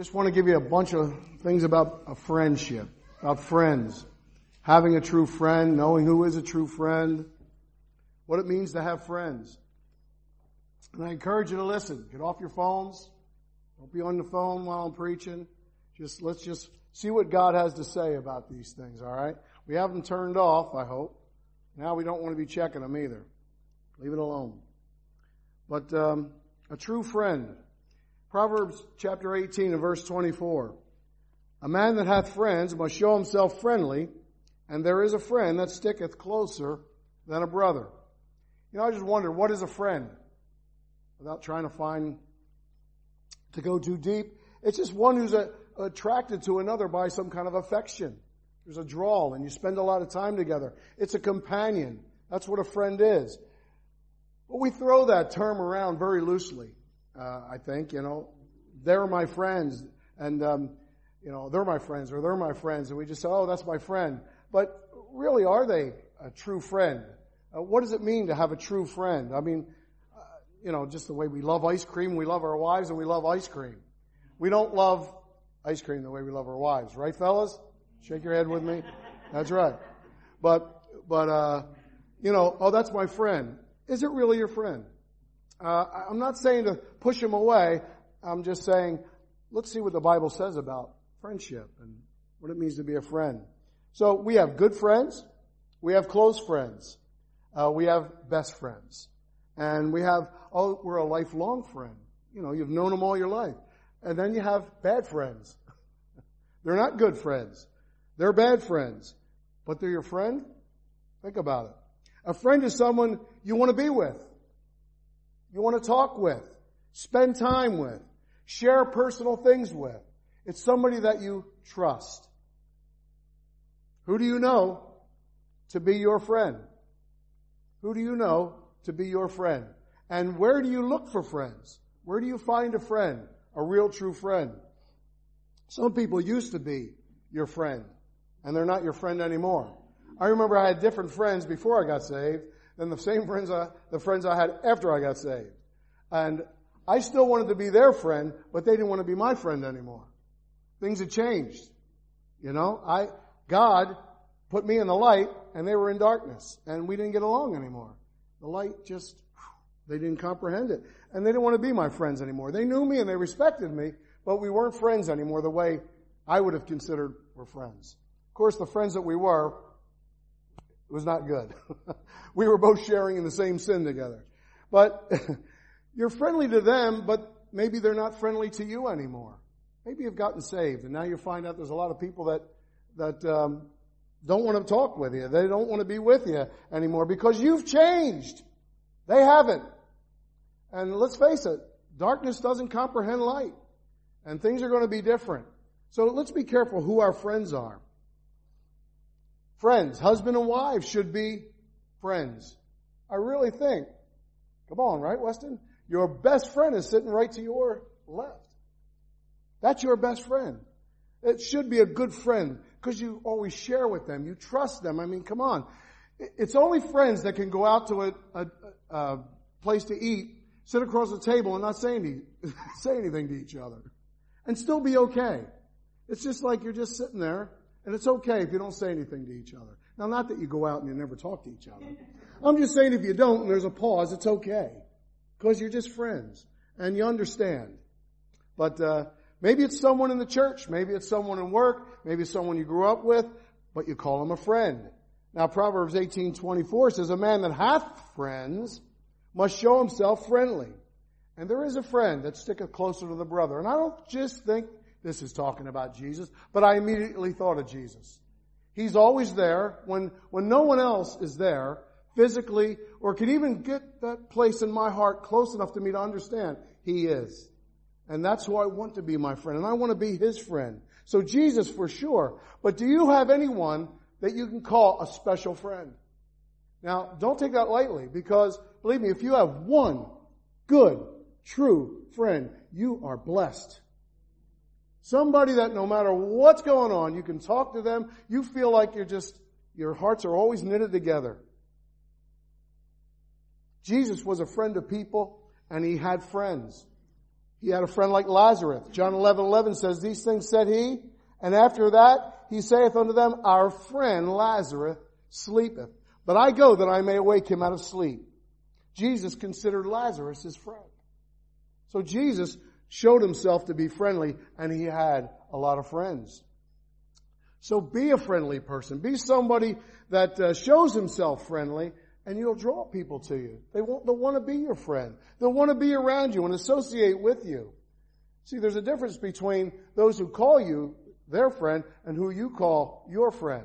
Just want to give you a bunch of things about a friendship, about friends. Having a true friend, knowing who is a true friend, what it means to have friends. And I encourage you to listen. Get off your phones. Don't be on the phone while I'm preaching. Just, let's just see what God has to say about these things, alright? We have them turned off, I hope. Now we don't want to be checking them either. Leave it alone. But, um, a true friend. Proverbs chapter 18 and verse 24. A man that hath friends must show himself friendly, and there is a friend that sticketh closer than a brother. You know, I just wonder, what is a friend? Without trying to find, to go too deep. It's just one who's a, attracted to another by some kind of affection. There's a drawl and you spend a lot of time together. It's a companion. That's what a friend is. But we throw that term around very loosely, uh, I think, you know. They're my friends and, um, you know, they're my friends or they're my friends and we just say, oh, that's my friend. But really, are they a true friend? Uh, what does it mean to have a true friend? I mean, uh, you know, just the way we love ice cream, we love our wives and we love ice cream. We don't love ice cream the way we love our wives, right fellas? Shake your head with me. That's right. But, but, uh, you know, oh, that's my friend. Is it really your friend? Uh, I'm not saying to push them away. I'm just saying, let's see what the Bible says about friendship and what it means to be a friend. So we have good friends. We have close friends. Uh, we have best friends. And we have, oh, we're a lifelong friend. You know, you've known them all your life. And then you have bad friends. they're not good friends. They're bad friends. But they're your friend? Think about it. A friend is someone you want to be with. You want to talk with. Spend time with. Share personal things with. It's somebody that you trust. Who do you know to be your friend? Who do you know to be your friend? And where do you look for friends? Where do you find a friend? A real true friend. Some people used to be your friend, and they're not your friend anymore. I remember I had different friends before I got saved than the same friends I, the friends I had after I got saved. And I still wanted to be their friend, but they didn't want to be my friend anymore. Things had changed. You know, I, God put me in the light and they were in darkness and we didn't get along anymore. The light just, they didn't comprehend it and they didn't want to be my friends anymore. They knew me and they respected me, but we weren't friends anymore the way I would have considered we're friends. Of course, the friends that we were, it was not good. we were both sharing in the same sin together. But you're friendly to them, but maybe they're not friendly to you anymore. Maybe you've gotten saved and now you find out there's a lot of people that, that, um, don't want to talk with you. They don't want to be with you anymore because you've changed. They haven't. And let's face it, darkness doesn't comprehend light. And things are going to be different. So let's be careful who our friends are. Friends, husband and wife should be friends. I really think. Come on, right, Weston? Your best friend is sitting right to your left. That's your best friend. It should be a good friend because you always share with them. You trust them. I mean, come on. It's only friends that can go out to a, a, a place to eat, sit across the table and not say, any, say anything to each other and still be okay. It's just like you're just sitting there and it's okay if you don't say anything to each other. Now, not that you go out and you never talk to each other. I'm just saying if you don't and there's a pause, it's okay because you're just friends and you understand. But, uh, Maybe it's someone in the church. Maybe it's someone in work. Maybe it's someone you grew up with, but you call him a friend. Now Proverbs 18:24 says, "A man that hath friends must show himself friendly." And there is a friend that sticketh closer to the brother. And I don't just think this is talking about Jesus, but I immediately thought of Jesus. He's always there when, when no one else is there physically or can even get that place in my heart close enough to me to understand. He is. And that's who I want to be my friend. And I want to be his friend. So Jesus for sure. But do you have anyone that you can call a special friend? Now, don't take that lightly because believe me, if you have one good, true friend, you are blessed. Somebody that no matter what's going on, you can talk to them. You feel like you're just, your hearts are always knitted together. Jesus was a friend of people and he had friends. He had a friend like Lazarus. John 11, 11 says, These things said he, and after that he saith unto them, Our friend Lazarus sleepeth. But I go that I may awake him out of sleep. Jesus considered Lazarus his friend. So Jesus showed himself to be friendly and he had a lot of friends. So be a friendly person. Be somebody that uh, shows himself friendly and you'll draw people to you. They want, they'll want to be your friend. They'll want to be around you and associate with you. See, there's a difference between those who call you their friend and who you call your friend.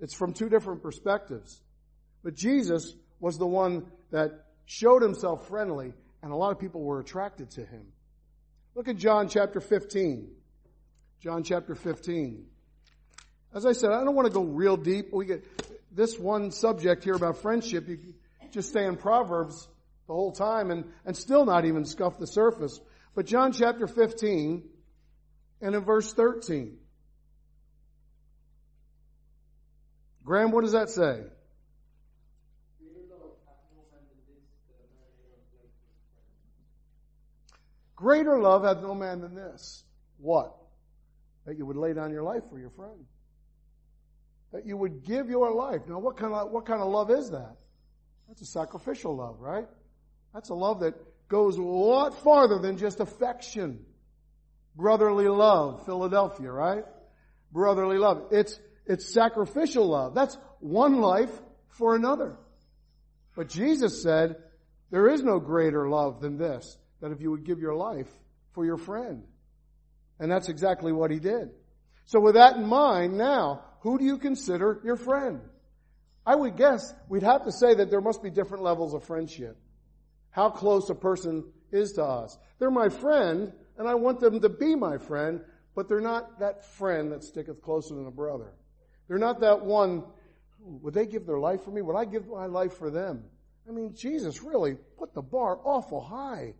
It's from two different perspectives. But Jesus was the one that showed himself friendly and a lot of people were attracted to him. Look at John chapter 15. John chapter 15. As I said, I don't want to go real deep. We get this one subject here about friendship. You just stay in Proverbs the whole time and, and still not even scuff the surface. But John chapter 15 and in verse 13. Graham, what does that say? Greater love hath no man than this. What? That you would lay down your life for your friend. That you would give your life. Now what kind of, what kind of love is that? That's a sacrificial love, right? That's a love that goes a lot farther than just affection. Brotherly love, Philadelphia, right? Brotherly love. It's, it's sacrificial love. That's one life for another. But Jesus said, there is no greater love than this that if you would give your life for your friend. And that's exactly what he did. So with that in mind, now, who do you consider your friend? I would guess we'd have to say that there must be different levels of friendship. How close a person is to us. They're my friend, and I want them to be my friend, but they're not that friend that sticketh closer than a brother. They're not that one, would they give their life for me? Would I give my life for them? I mean, Jesus really put the bar awful high.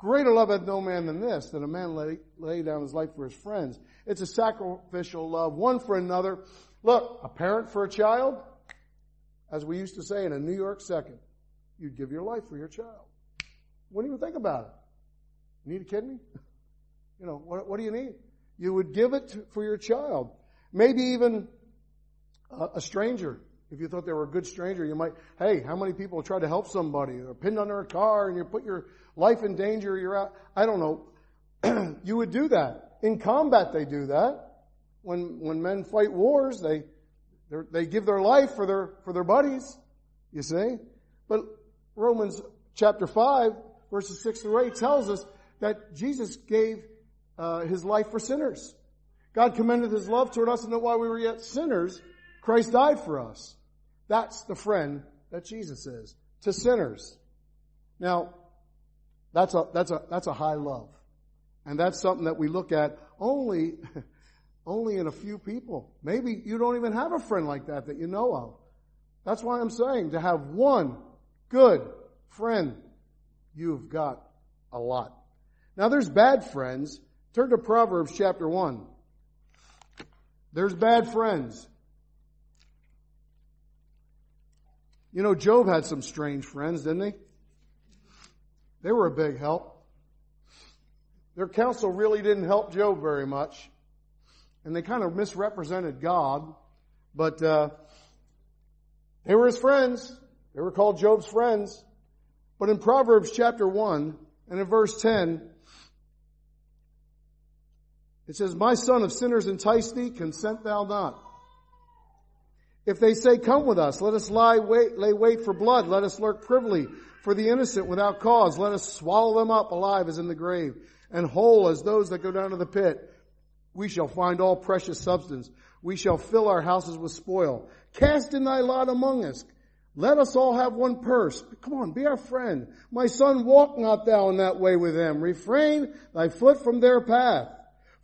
Greater love hath no man than this, that a man lay, lay down his life for his friends. It's a sacrificial love, one for another. Look, a parent for a child, as we used to say in a New York second, you'd give your life for your child. Wouldn't even think about it? You need a kidney? You know, what, what do you need? You would give it to, for your child. Maybe even a, a stranger. If you thought they were a good stranger, you might, hey, how many people try to help somebody? They're pinned under a car and you put your life in danger, you're out. I don't know. you would do that. In combat, they do that. When, when men fight wars, they, they give their life for their, for their buddies. You see? But Romans chapter 5, verses 6 through 8 tells us that Jesus gave uh, his life for sinners. God commended his love toward us and that while we were yet sinners, Christ died for us. That's the friend that Jesus is to sinners. Now, that's a, that's a, that's a high love. And that's something that we look at only, only in a few people. Maybe you don't even have a friend like that that you know of. That's why I'm saying to have one good friend, you've got a lot. Now there's bad friends. Turn to Proverbs chapter 1. There's bad friends. You know, Job had some strange friends, didn't he? They were a big help. Their counsel really didn't help Job very much. And they kind of misrepresented God. But uh, they were his friends. They were called Job's friends. But in Proverbs chapter 1 and in verse 10, it says, My son, if sinners entice thee, consent thou not. If they say, Come with us, let us lie wait, lay wait for blood, let us lurk privily for the innocent without cause. Let us swallow them up alive as in the grave, and whole as those that go down to the pit. We shall find all precious substance. We shall fill our houses with spoil. Cast in thy lot among us. Let us all have one purse. Come on, be our friend. My son, walk not thou in that way with them. Refrain thy foot from their path.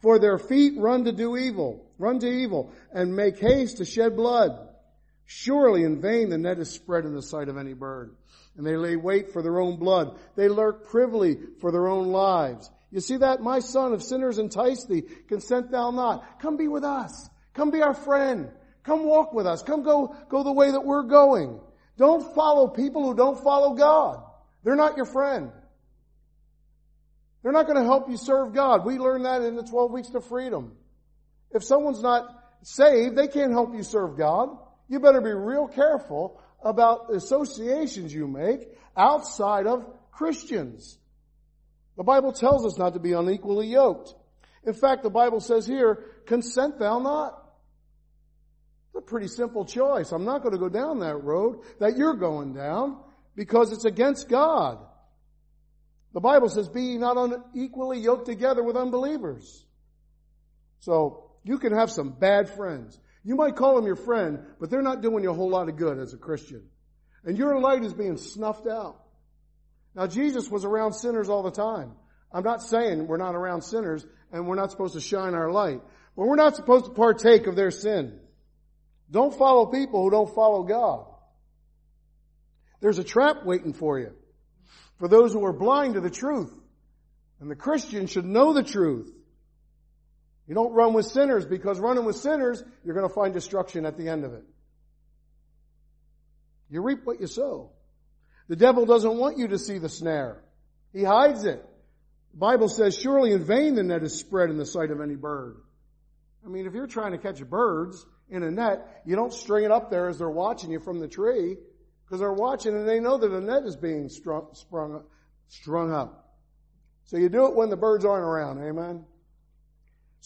For their feet run to do evil, run to evil, and make haste to shed blood. Surely in vain the net is spread in the sight of any bird and they lay wait for their own blood. They lurk privily for their own lives. You see that? My son, if sinners entice thee, consent thou not. Come be with us. Come be our friend. Come walk with us. Come go, go the way that we're going. Don't follow people who don't follow God. They're not your friend. They're not going to help you serve God. We learned that in the 12 weeks to freedom. If someone's not saved, they can't help you serve God. You better be real careful about associations you make outside of Christians. The Bible tells us not to be unequally yoked. In fact, the Bible says here, consent thou not. It's a pretty simple choice. I'm not going to go down that road that you're going down because it's against God. The Bible says, be not unequally yoked together with unbelievers. So, you can have some bad friends. You might call them your friend, but they're not doing you a whole lot of good as a Christian. And your light is being snuffed out. Now Jesus was around sinners all the time. I'm not saying we're not around sinners and we're not supposed to shine our light, but we're not supposed to partake of their sin. Don't follow people who don't follow God. There's a trap waiting for you. For those who are blind to the truth. And the Christian should know the truth. You don't run with sinners because running with sinners, you're going to find destruction at the end of it. You reap what you sow. The devil doesn't want you to see the snare. He hides it. The Bible says, surely in vain the net is spread in the sight of any bird. I mean, if you're trying to catch birds in a net, you don't string it up there as they're watching you from the tree, because they're watching and they know that a net is being strung, sprung, strung up. So you do it when the birds aren't around, amen?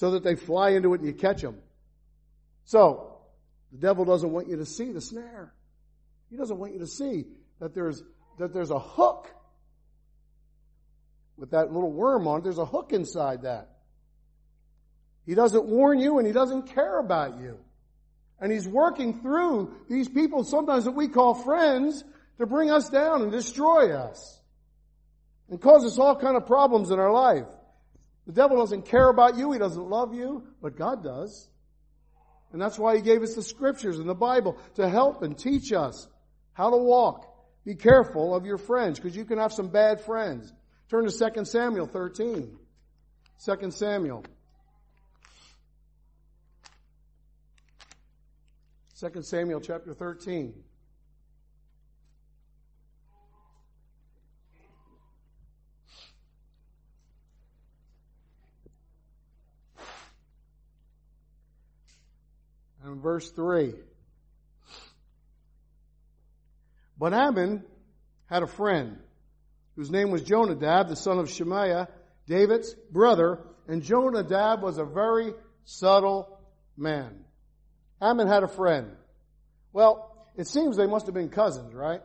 So that they fly into it and you catch them. So, the devil doesn't want you to see the snare. He doesn't want you to see that there's, that there's a hook with that little worm on it. There's a hook inside that. He doesn't warn you and he doesn't care about you. And he's working through these people sometimes that we call friends to bring us down and destroy us. And cause us all kind of problems in our life. The devil doesn't care about you. He doesn't love you, but God does. And that's why he gave us the scriptures and the Bible to help and teach us how to walk. Be careful of your friends because you can have some bad friends. Turn to 2 Samuel 13. 2 Samuel. 2 Samuel chapter 13. And verse 3. But Amnon had a friend whose name was Jonadab, the son of Shimeah, David's brother, and Jonadab was a very subtle man. Amnon had a friend. Well, it seems they must have been cousins, right?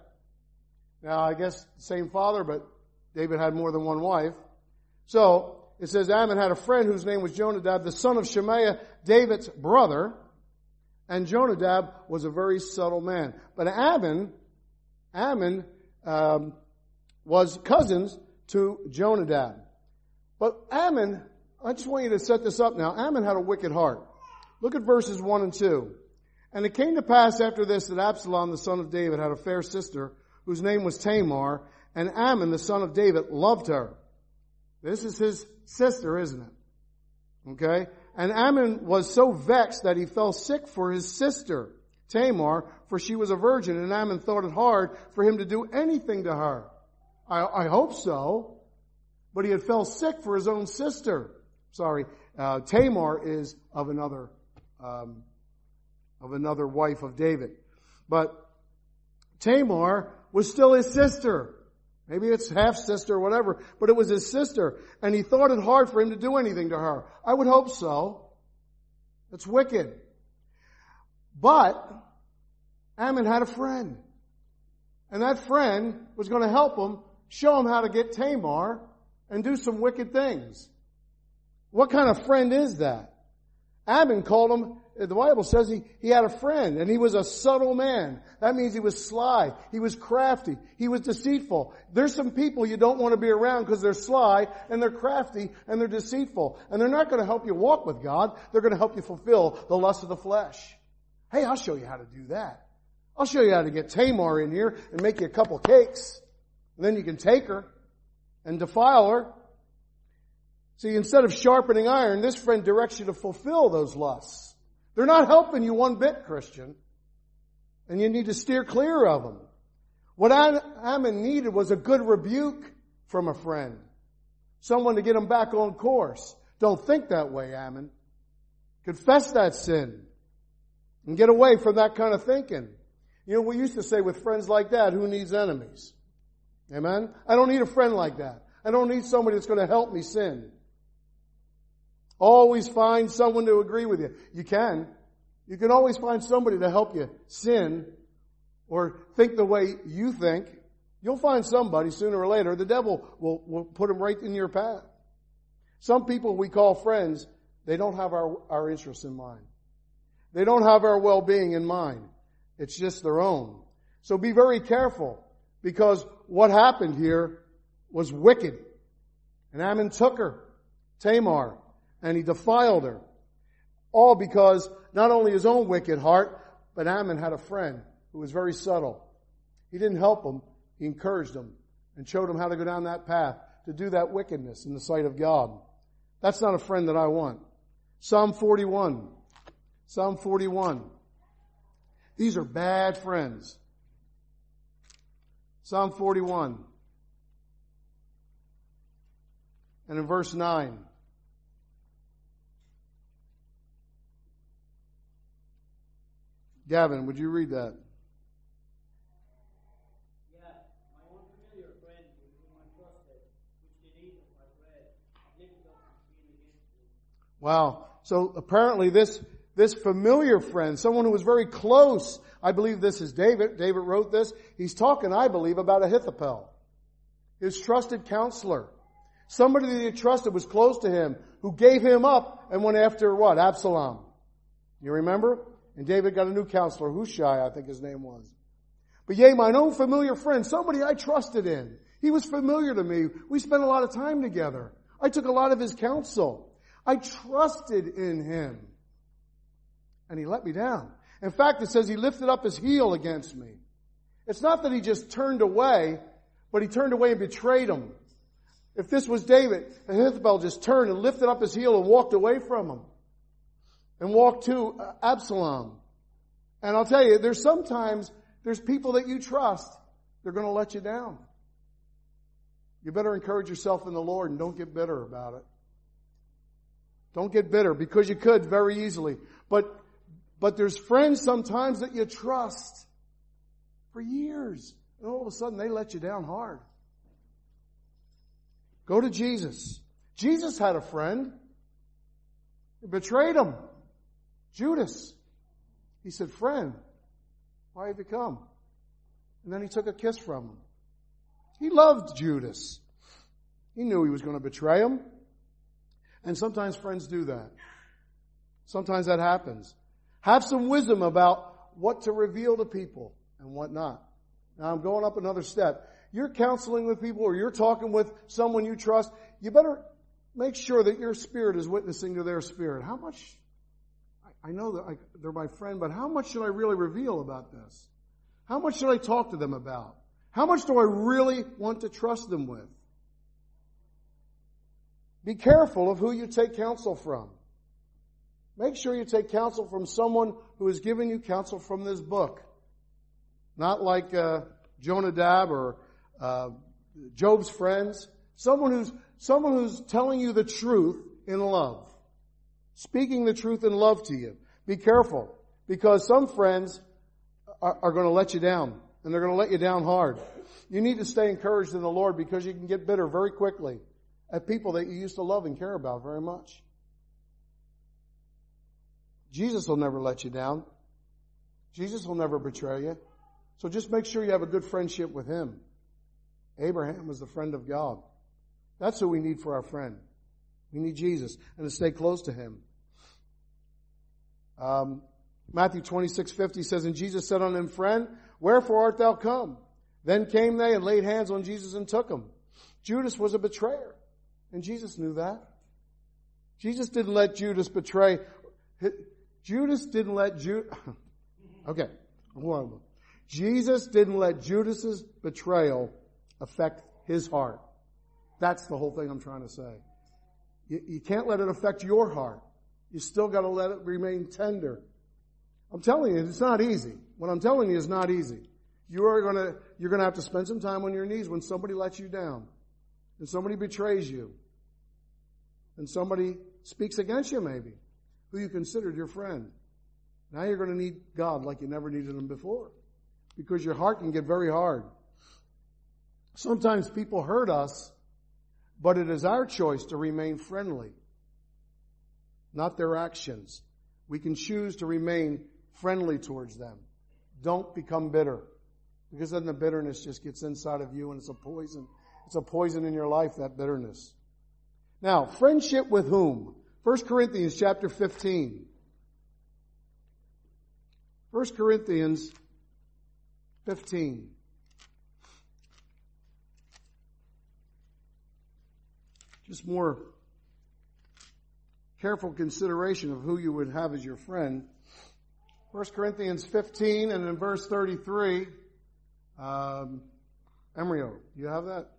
Now, I guess same father, but David had more than one wife. So, it says Amnon had a friend whose name was Jonadab, the son of Shimeah, David's brother, and Jonadab was a very subtle man. But Amnon Amnon um, was cousins to Jonadab. But Amnon, I just want you to set this up now. Amnon had a wicked heart. Look at verses 1 and 2. And it came to pass after this that Absalom, the son of David, had a fair sister whose name was Tamar, and Amnon, the son of David, loved her. This is his sister, isn't it? Okay? And Ammon was so vexed that he fell sick for his sister. Tamar, for she was a virgin, and Ammon thought it hard for him to do anything to her. I, I hope so. But he had fell sick for his own sister. Sorry, uh, Tamar is of another, um, of another wife of David. But Tamar was still his sister. Maybe it's half sister or whatever, but it was his sister. And he thought it hard for him to do anything to her. I would hope so. It's wicked. But Amnon had a friend. And that friend was going to help him, show him how to get Tamar and do some wicked things. What kind of friend is that? Amnon called him, the Bible says he, he had a friend and he was a subtle man. That means he was sly. He was crafty. He was deceitful. There's some people you don't want to be around because they're sly and they're crafty and they're deceitful. And they're not going to help you walk with God. They're going to help you fulfill the lust of the flesh. Hey, I'll show you how to do that. I'll show you how to get Tamar in here and make you a couple cakes. And then you can take her and defile her. See, instead of sharpening iron, this friend directs you to fulfill those lusts. They're not helping you one bit, Christian. And you need to steer clear of them. What Amnon needed was a good rebuke from a friend. someone to get him back on course. Don't think that way, Ammon. Confess that sin and get away from that kind of thinking. You know, we used to say with friends like that, who needs enemies? Amen? I don't need a friend like that. I don't need somebody that's going to help me sin. Always find someone to agree with you. You can. You can always find somebody to help you sin or think the way you think. You'll find somebody sooner or later. The devil will, will put them right in your path. Some people we call friends, they don't have our, our interests in mind. They don't have our well-being in mind. It's just their own. So be very careful because what happened here was wicked. And Ammon took her, Tamar, and he defiled her. All because not only his own wicked heart, but Ammon had a friend who was very subtle. He didn't help him, he encouraged him and showed him how to go down that path to do that wickedness in the sight of God. That's not a friend that I want. Psalm 41. Psalm 41. These are bad friends. Psalm 41. And in verse 9. Gavin, would you read that? Wow. So apparently this, this familiar friend, someone who was very close, I believe this is David. David wrote this. He's talking, I believe, about Ahithophel. His trusted counselor. Somebody that he trusted was close to him, who gave him up and went after what? Absalom. You remember? And David got a new counselor, Hushai, I think his name was. But yea, mine own familiar friend, somebody I trusted in. He was familiar to me. We spent a lot of time together. I took a lot of his counsel. I trusted in him. And he let me down. In fact, it says he lifted up his heel against me. It's not that he just turned away, but he turned away and betrayed him. If this was David, Ahithophel just turned and lifted up his heel and walked away from him. And walk to uh, Absalom. And I'll tell you, there's sometimes, there's people that you trust, they're going to let you down. You better encourage yourself in the Lord and don't get bitter about it. Don't get bitter because you could very easily. But, but there's friends sometimes that you trust for years. And all of a sudden they let you down hard. Go to Jesus. Jesus had a friend. He betrayed him. Judas. He said, friend, why have you come? And then he took a kiss from him. He loved Judas. He knew he was going to betray him. And sometimes friends do that. Sometimes that happens. Have some wisdom about what to reveal to people and what not. Now I'm going up another step. You're counseling with people or you're talking with someone you trust. You better make sure that your spirit is witnessing to their spirit. How much, I know that I, they're my friend, but how much should I really reveal about this? How much should I talk to them about? How much do I really want to trust them with? Be careful of who you take counsel from. Make sure you take counsel from someone who has given you counsel from this book. Not like uh, Jonadab or uh, Job's friends. Someone who's someone who's telling you the truth in love, speaking the truth in love to you. Be careful because some friends are, are going to let you down, and they're going to let you down hard. You need to stay encouraged in the Lord because you can get bitter very quickly at people that you used to love and care about very much. Jesus will never let you down. Jesus will never betray you. So just make sure you have a good friendship with Him. Abraham was the friend of God. That's who we need for our friend. We need Jesus and to stay close to Him. Um, Matthew 26, 50 says, And Jesus said unto him, Friend, wherefore art thou come? Then came they and laid hands on Jesus and took him. Judas was a betrayer. And Jesus knew that. Jesus didn't let Judas betray. Judas didn't let Judas, okay, Jesus didn't let Judas's betrayal affect his heart. That's the whole thing I'm trying to say. You, you can't let it affect your heart. You still gotta let it remain tender. I'm telling you, it's not easy. What I'm telling you is not easy. You are gonna, you're gonna have to spend some time on your knees when somebody lets you down and somebody betrays you. and somebody speaks against you maybe, who you considered your friend. Now you're going to need God like you never needed Him before. Because your heart can get very hard. Sometimes people hurt us, but it is our choice to remain friendly, not their actions. We can choose to remain friendly towards them. Don't become bitter. Because then the bitterness just gets inside of you and it's a poison. It's a poison in your life, that bitterness. Now, friendship with whom? 1 Corinthians chapter 15. 1 Corinthians 15. Just more careful consideration of who you would have as your friend. 1 Corinthians 15 and in verse 33, um, Emrio, you have that?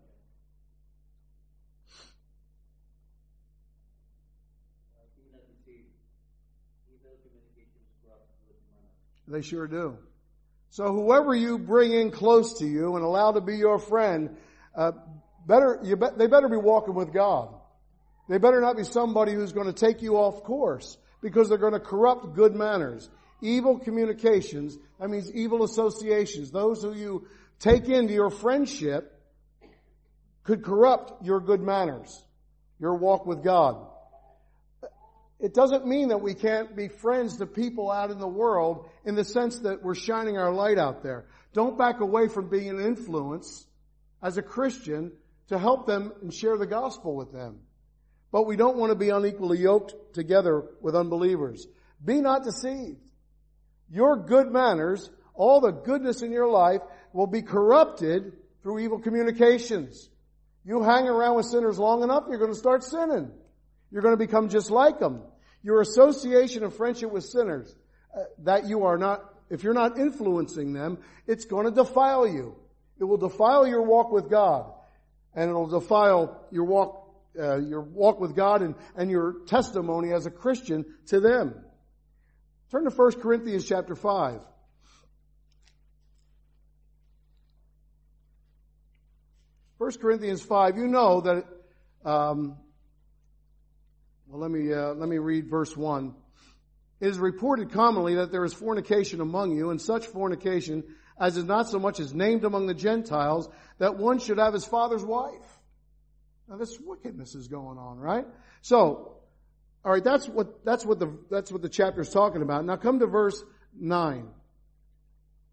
They sure do. So whoever you bring in close to you and allow to be your friend, uh, better, be, they better be walking with God. They better not be somebody who's going to take you off course because they're going to corrupt good manners. Evil communications, that means evil associations. Those who you take into your friendship could corrupt your good manners, your walk with God. It doesn't mean that we can't be friends to people out in the world in the sense that we're shining our light out there. Don't back away from being an influence as a Christian to help them and share the gospel with them. But we don't want to be unequally yoked together with unbelievers. Be not deceived. Your good manners, all the goodness in your life will be corrupted through evil communications. You hang around with sinners long enough, you're going to start sinning. You're going to become just like them. Your association and friendship with sinners, uh, that you are not, if you're not influencing them, it's going to defile you. It will defile your walk with God. And it'll defile your walk, uh, your walk with God and, and your testimony as a Christian to them. Turn to 1 Corinthians chapter 5. First Corinthians 5, you know that um, well, let me, uh, let me read verse 1. It is reported commonly that there is fornication among you, and such fornication as is not so much as named among the Gentiles, that one should have his father's wife. Now this wickedness is going on, right? So, alright, that's what, that's what the, that's what the chapter is talking about. Now come to verse 9.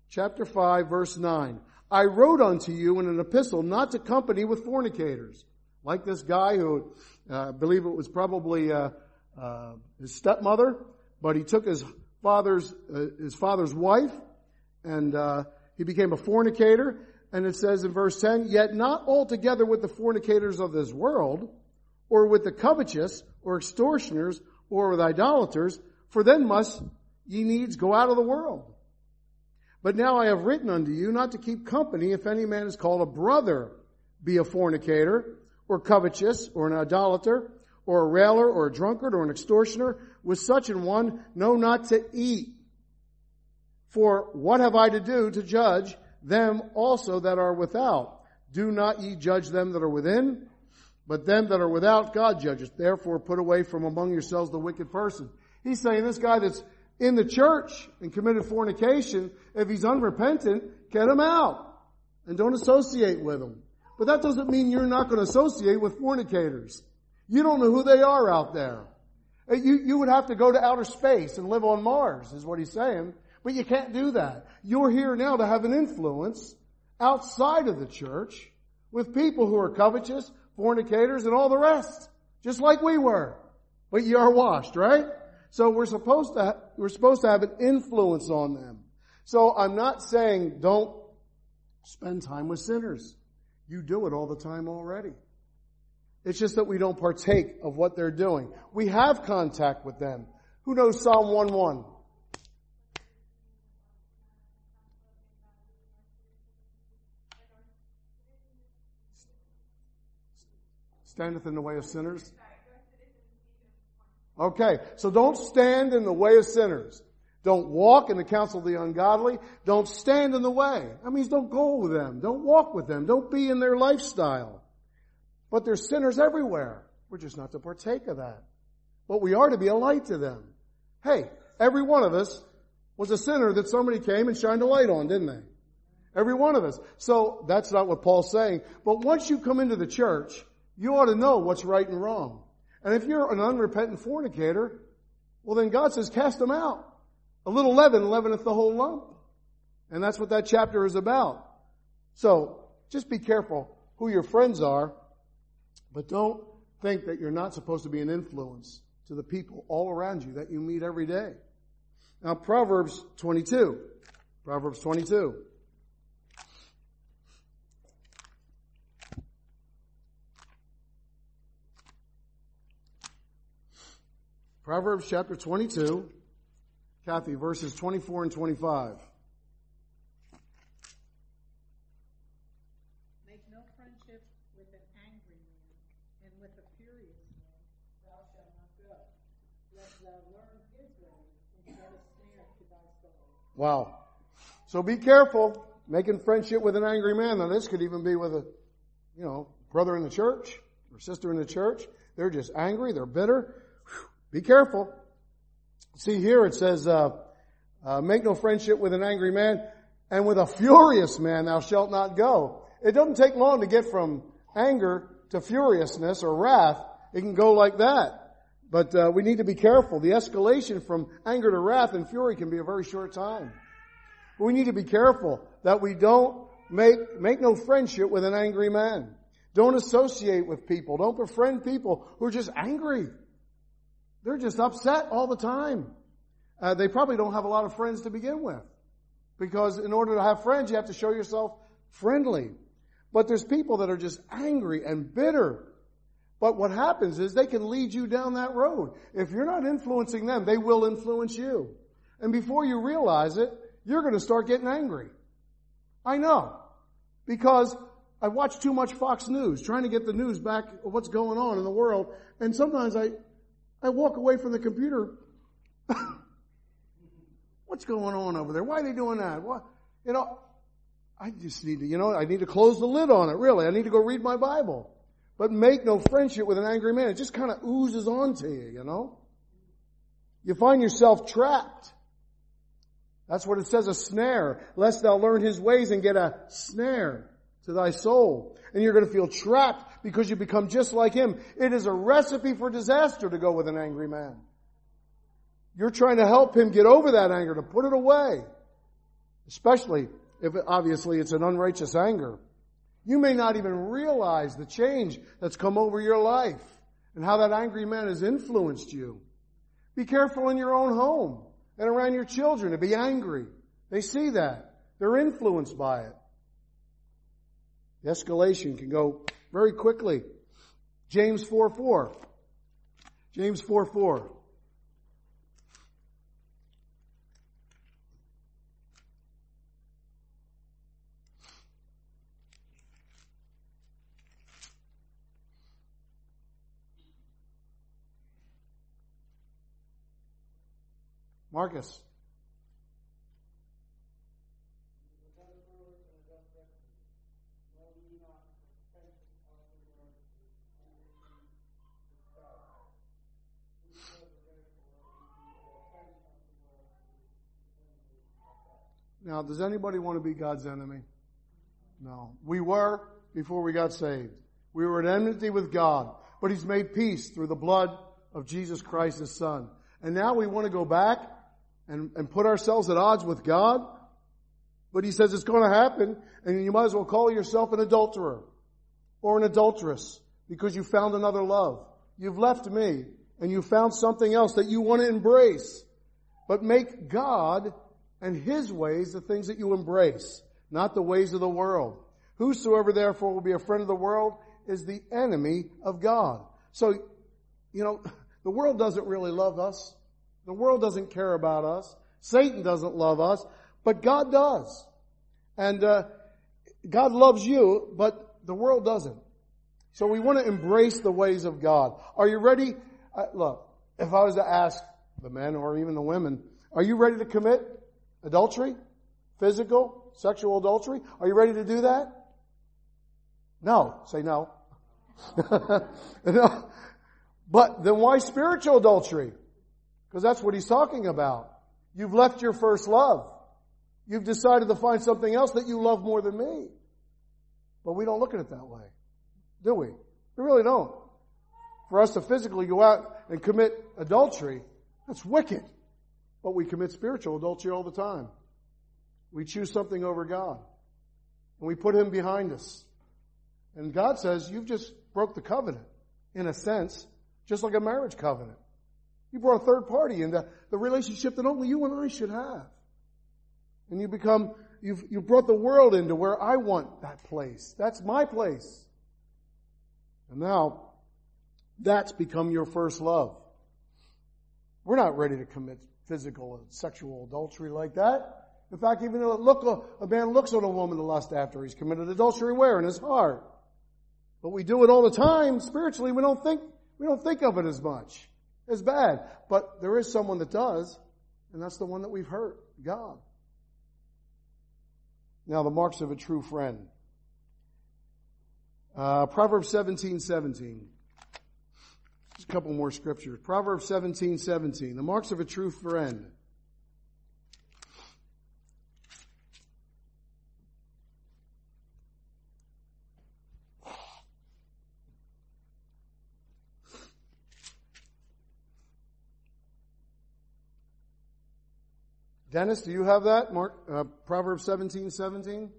Chapter 5, verse 9. I wrote unto you in an epistle not to company with fornicators. Like this guy who uh, I believe it was probably uh, uh, his stepmother, but he took his father's uh, his father's wife, and uh, he became a fornicator. And it says in verse ten, yet not altogether with the fornicators of this world, or with the covetous, or extortioners, or with idolaters, for then must ye needs go out of the world. But now I have written unto you not to keep company if any man is called a brother be a fornicator, or covetous, or an idolater, or a railer, or a drunkard, or an extortioner, with such an one, know not to eat. For what have I to do to judge them also that are without? Do not ye judge them that are within, but them that are without God judges. Therefore put away from among yourselves the wicked person. He's saying this guy that's in the church and committed fornication, if he's unrepentant, get him out and don't associate with him. But that doesn't mean you're not going to associate with fornicators. You don't know who they are out there. You, you would have to go to outer space and live on Mars, is what he's saying. But you can't do that. You're here now to have an influence outside of the church with people who are covetous, fornicators, and all the rest. Just like we were. But you are washed, right? So we're supposed to, we're supposed to have an influence on them. So I'm not saying don't spend time with sinners. You do it all the time already. It's just that we don't partake of what they're doing. We have contact with them. Who knows Psalm 1-1? Standeth in the way of sinners. Okay, so don't stand in the way of sinners. Don't walk in the counsel of the ungodly. Don't stand in the way. That means don't go with them. Don't walk with them. Don't be in their lifestyle. But there's sinners everywhere. We're just not to partake of that. But we are to be a light to them. Hey, every one of us was a sinner that somebody came and shined a light on, didn't they? Every one of us. So that's not what Paul's saying. But once you come into the church, you ought to know what's right and wrong. And if you're an unrepentant fornicator, well then God says cast them out. A little leaven leaveneth the whole lump. And that's what that chapter is about. So just be careful who your friends are, but don't think that you're not supposed to be an influence to the people all around you that you meet every day. Now Proverbs 22. Proverbs 22. Proverbs chapter 22, Kathy, verses 24 and 25. Make no friendship with an angry man, and with a furious man thou shalt not go. Let thou learn his ways, and set a snare to thy soul. Wow. So be careful making friendship with an angry man. Now this could even be with a, you know, brother in the church or sister in the church. They're just angry. They're bitter. Be careful. See here it says, uh, uh, make no friendship with an angry man, and with a furious man thou shalt not go. It doesn't take long to get from anger to furiousness or wrath. It can go like that. But uh, we need to be careful. The escalation from anger to wrath and fury can be a very short time. But we need to be careful that we don't make, make no friendship with an angry man. Don't associate with people. Don't befriend people who are just angry. They're just upset all the time. Uh, they probably don't have a lot of friends to begin with. Because in order to have friends, you have to show yourself friendly. But there's people that are just angry and bitter. But what happens is they can lead you down that road. If you're not influencing them, they will influence you. And before you realize it, you're going to start getting angry. I know. Because I watch too much Fox News, trying to get the news back of what's going on in the world. And sometimes I, I walk away from the computer. What's going on over there? Why are they doing that? What, you know, I just need to, you know, I need to close the lid on it, really. I need to go read my Bible. But make no friendship with an angry man. It just kind of oozes onto you, you know? You find yourself trapped. That's what it says, a snare, lest thou learn his ways and get a snare to thy soul. And you're going to feel trapped because you become just like him. It is a recipe for disaster to go with an angry man. You're trying to help him get over that anger, to put it away. Especially if obviously it's an unrighteous anger. You may not even realize the change that's come over your life and how that angry man has influenced you. Be careful in your own home and around your children to be angry. They see that. They're influenced by it. The escalation can go very quickly. James 4 4. James 4 4. Marcus. Now, does anybody want to be God's enemy? No. We were before we got saved. We were at enmity with God, but He's made peace through the blood of Jesus Christ, His Son. And now we want to go back and, and put ourselves at odds with God. But He says it's going to happen, and you might as well call yourself an adulterer or an adulteress because you found another love. You've left me and you found something else that you want to embrace. But make God and His ways the things that you embrace, not the ways of the world. Whosoever therefore will be a friend of the world is the enemy of God. So, you know, the world doesn't really love us. The world doesn't care about us. Satan doesn't love us, but God does. And uh, God loves you, but the world doesn't. So we want to embrace the ways of God. Are you ready? Uh, look, if I was to ask the men or even the women, are you ready to commit Adultery? Physical? Sexual adultery? Are you ready to do that? No. Say no. no. But then why spiritual adultery? Because that's what he's talking about. You've left your first love. You've decided to find something else that you love more than me. But we don't look at it that way. Do we? We really don't. For us to physically go out and commit adultery, that's wicked. But we commit spiritual adultery all the time. We choose something over God. And we put Him behind us. And God says, you've just broke the covenant, in a sense, just like a marriage covenant. You brought a third party into the relationship that only you and I should have. And you become, you've, you've brought the world into where I want that place. That's my place. And now, that's become your first love. We're not ready to commit physical and sexual adultery like that. In fact, even a, look, a man looks on a woman to lust after he's committed adultery where? In his heart. But we do it all the time. Spiritually, we don't think, we don't think of it as much. As bad. But there is someone that does, and that's the one that we've hurt. God. Now, the marks of a true friend. Uh, Proverbs 17, 17. Just a couple more scriptures. Proverbs 17, 17. The marks of a true friend. Dennis, do you have that? Mark, uh, Proverbs 17, 17?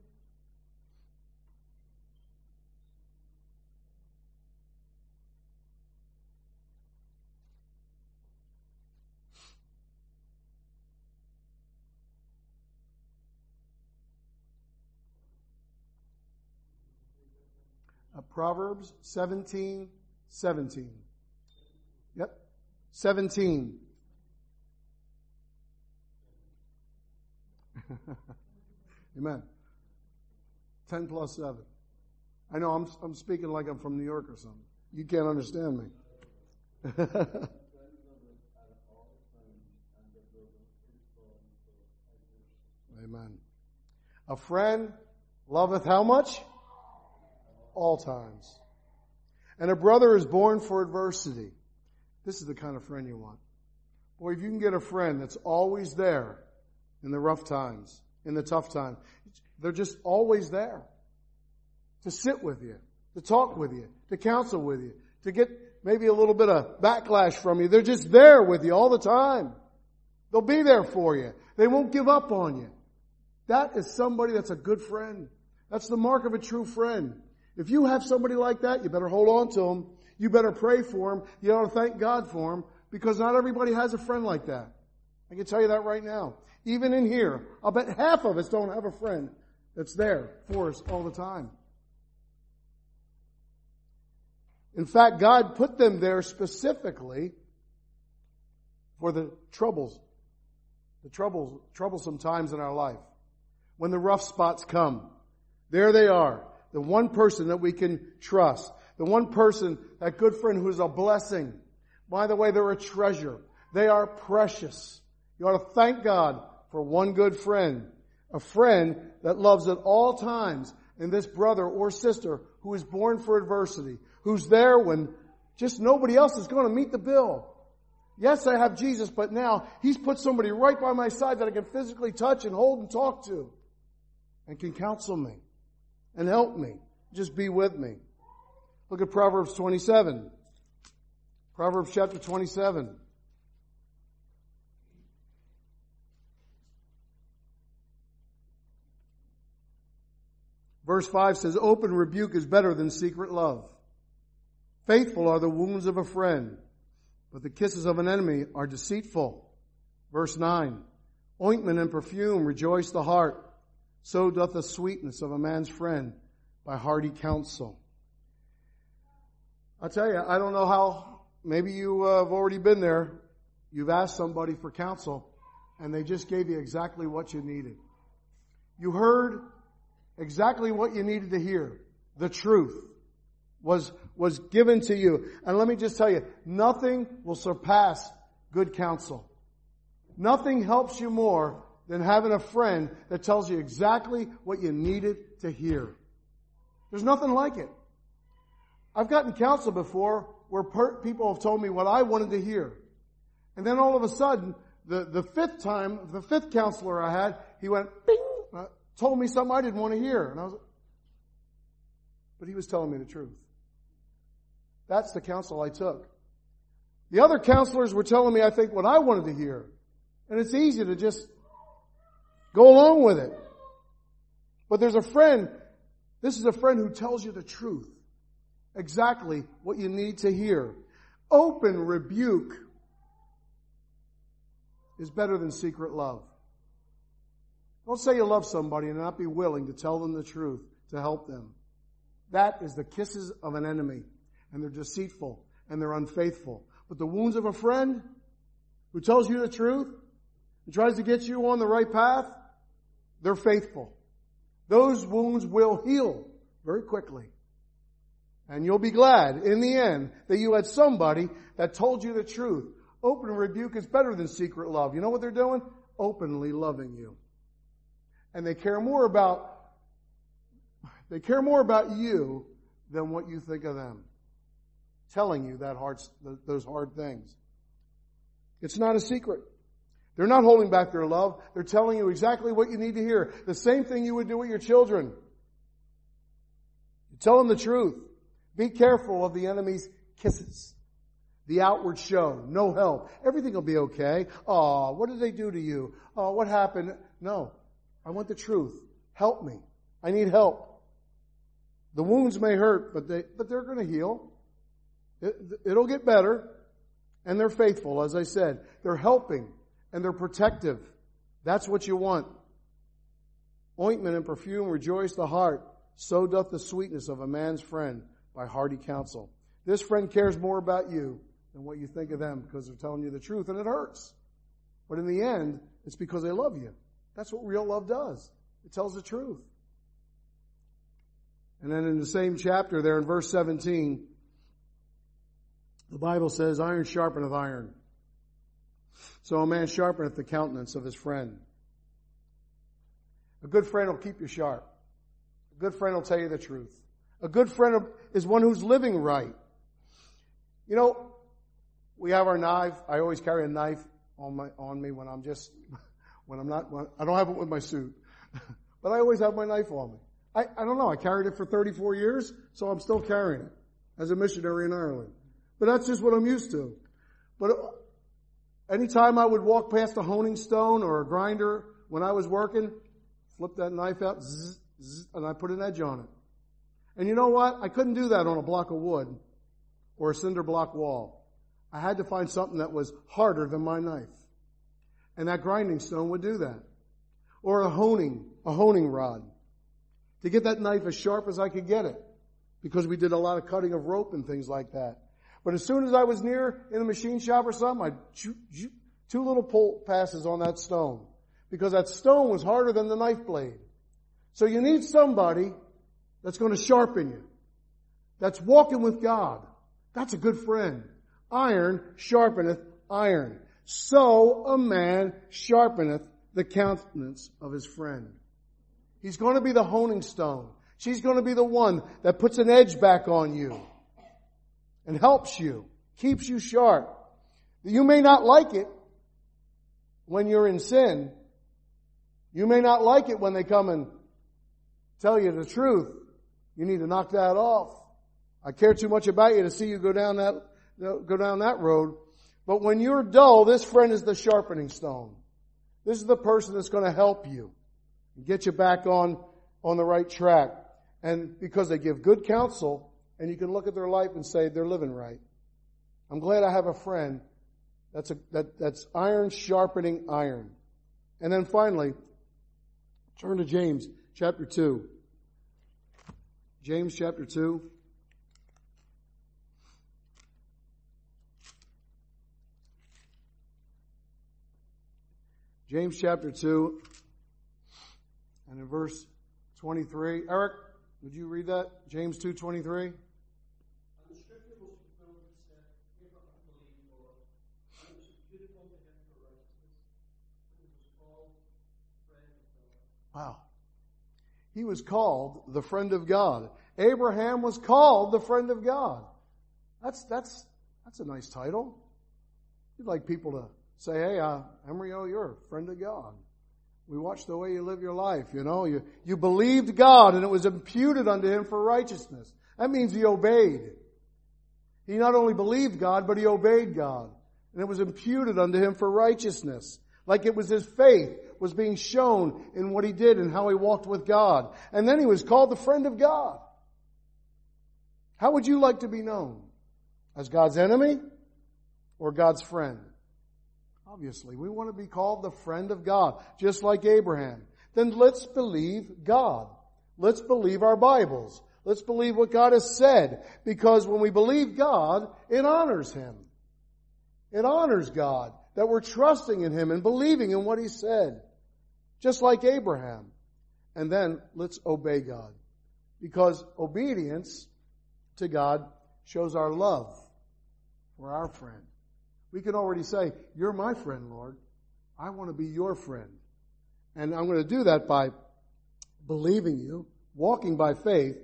Proverbs 17, 17. Yep. 17. Amen. 10 plus 7. I know I'm, I'm speaking like I'm from New York or something. You can't understand me. Amen. A friend loveth how much? All times. And a brother is born for adversity. This is the kind of friend you want. Boy, if you can get a friend that's always there in the rough times, in the tough time, they're just always there to sit with you, to talk with you, to counsel with you, to get maybe a little bit of backlash from you. They're just there with you all the time. They'll be there for you. They won't give up on you. That is somebody that's a good friend. That's the mark of a true friend. If you have somebody like that, you better hold on to them. You better pray for them. You ought to thank God for them because not everybody has a friend like that. I can tell you that right now. Even in here, I'll bet half of us don't have a friend that's there for us all the time. In fact, God put them there specifically for the troubles, the troubles, troublesome times in our life. When the rough spots come, there they are. The one person that we can trust. The one person, that good friend who is a blessing. By the way, they're a treasure. They are precious. You ought to thank God for one good friend. A friend that loves at all times. And this brother or sister who is born for adversity. Who's there when just nobody else is going to meet the bill. Yes, I have Jesus, but now He's put somebody right by my side that I can physically touch and hold and talk to. And can counsel me. And help me. Just be with me. Look at Proverbs 27. Proverbs chapter 27. Verse 5 says, open rebuke is better than secret love. Faithful are the wounds of a friend, but the kisses of an enemy are deceitful. Verse 9, ointment and perfume rejoice the heart. So doth the sweetness of a man's friend by hearty counsel. I tell you, I don't know how, maybe you uh, have already been there. You've asked somebody for counsel and they just gave you exactly what you needed. You heard exactly what you needed to hear. The truth was, was given to you. And let me just tell you, nothing will surpass good counsel. Nothing helps you more than having a friend that tells you exactly what you needed to hear. There's nothing like it. I've gotten counsel before where per- people have told me what I wanted to hear. And then all of a sudden, the, the fifth time, the fifth counselor I had, he went, bing, uh, told me something I didn't want to hear. And I was, but he was telling me the truth. That's the counsel I took. The other counselors were telling me, I think, what I wanted to hear. And it's easy to just go along with it. But there's a friend, this is a friend who tells you the truth. Exactly what you need to hear. Open rebuke is better than secret love. Don't say you love somebody and not be willing to tell them the truth to help them. That is the kisses of an enemy and they're deceitful and they're unfaithful. But the wounds of a friend who tells you the truth and tries to get you on the right path, they're faithful. Those wounds will heal very quickly. And you'll be glad in the end that you had somebody that told you the truth. Open rebuke is better than secret love. You know what they're doing? Openly loving you. And they care more about, they care more about you than what you think of them. Telling you that hard, those hard things. It's not a secret. They're not holding back their love. They're telling you exactly what you need to hear. The same thing you would do with your children. You tell them the truth. Be careful of the enemy's kisses. The outward show. No help. Everything will be okay. Oh, what did they do to you? Oh, what happened? No. I want the truth. Help me. I need help. The wounds may hurt, but they, but they're going to heal. It, it'll get better. And they're faithful, as I said. They're helping and they're protective. That's what you want. Ointment and perfume rejoice the heart. So doth the sweetness of a man's friend by hearty counsel. This friend cares more about you than what you think of them because they're telling you the truth and it hurts. But in the end, it's because they love you. That's what real love does. It tells the truth. And then in the same chapter there in verse 17, the Bible says, iron sharpeneth iron. So a man sharpeneth the countenance of his friend. A good friend will keep you sharp. A good friend will tell you the truth. A good friend is one who's living right. You know, we have our knife. I always carry a knife on my, on me when I'm just, when I'm not, when, I don't have it with my suit, but I always have my knife on me. I, I don't know. I carried it for 34 years, so I'm still carrying it as a missionary in Ireland. But that's just what I'm used to. But anytime I would walk past a honing stone or a grinder when I was working, flip that knife out, zzz, zzz, and I put an edge on it. And you know what? I couldn't do that on a block of wood or a cinder block wall. I had to find something that was harder than my knife. And that grinding stone would do that. Or a honing, a honing rod. To get that knife as sharp as I could get it. Because we did a lot of cutting of rope and things like that. But as soon as I was near in the machine shop or something, shoot, two little pull passes on that stone. Because that stone was harder than the knife blade. So you need somebody that's going to sharpen you. That's walking with God. That's a good friend. Iron sharpeneth iron. So a man sharpeneth the countenance of his friend. He's going to be the honing stone. She's going to be the one that puts an edge back on you and helps you, keeps you sharp. You may not like it when you're in sin. You may not like it when they come and tell you the truth. You need to knock that off. I care too much about you to see you go down that, go down that road. But when you're dull, this friend is the sharpening stone. This is the person that's going to help you and get you back on, on the right track. And because they give good counsel, and you can look at their life and say they're living right. I'm glad I have a friend that's a, that, that's iron sharpening iron. And then finally, turn to James chapter 2. James chapter 2. James chapter 2 and in verse 23. Eric, would you read that? James 2:23. Wow. He was called the friend of God. Abraham was called the friend of God. That's, that's, that's a nice title. You'd like people to say, hey, uh, Emryo, you're a friend of God. We watch the way you live your life, you know. You, you believed God and it was imputed unto him for righteousness. That means he obeyed. He not only believed God, but he obeyed God. And it was imputed unto him for righteousness. Like it was his faith was being shown in what he did and how he walked with God. And then he was called the friend of God. How would you like to be known? As God's enemy or God's friend? Obviously, we want to be called the friend of God, just like Abraham. Then let's believe God. Let's believe our Bibles. Let's believe what God has said. Because when we believe God, it honors Him. It honors God that we're trusting in Him and believing in what He said. Just like Abraham. And then let's obey God. Because obedience to God shows our love for our friend. We can already say, You're my friend, Lord. I want to be your friend. And I'm going to do that by believing you, walking by faith,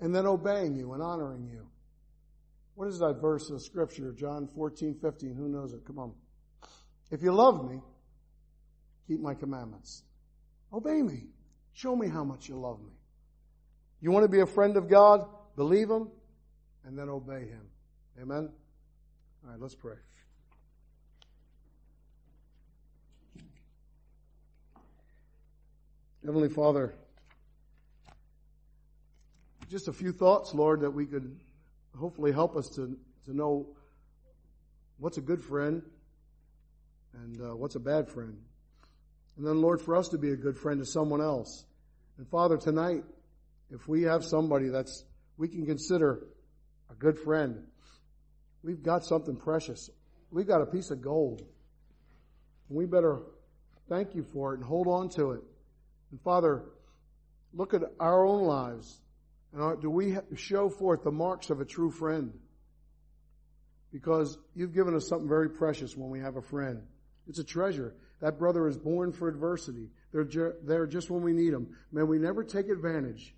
and then obeying you and honoring you. What is that verse of scripture? John 14, 15. Who knows it? Come on. If you love me, keep my commandments. Obey me. Show me how much you love me. You want to be a friend of God? Believe Him and then obey Him. Amen? All right, let's pray. Heavenly Father, just a few thoughts, Lord, that we could hopefully help us to, to know what's a good friend and uh, what's a bad friend. And then, Lord, for us to be a good friend to someone else. And Father, tonight, if we have somebody that's we can consider a good friend, we've got something precious. We've got a piece of gold. We better thank you for it and hold on to it. And Father, look at our own lives. And do we show forth the marks of a true friend? Because you've given us something very precious when we have a friend. It's a treasure. That brother is born for adversity. They're ju- there just when we need them. May we never take advantage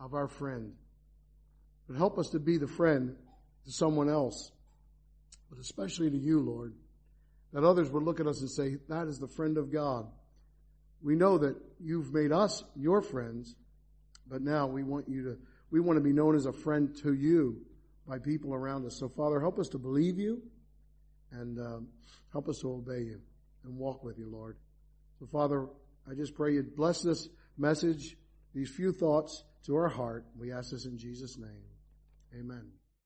of our friend. But help us to be the friend to someone else, but especially to you, Lord. That others would look at us and say, that is the friend of God. We know that you've made us your friends, but now we want you to, we want to be known as a friend to you by people around us. So Father, help us to believe you and um, help us to obey you and walk with you, Lord. So Father, I just pray you bless this message, these few thoughts to our heart. We ask this in Jesus' name. Amen.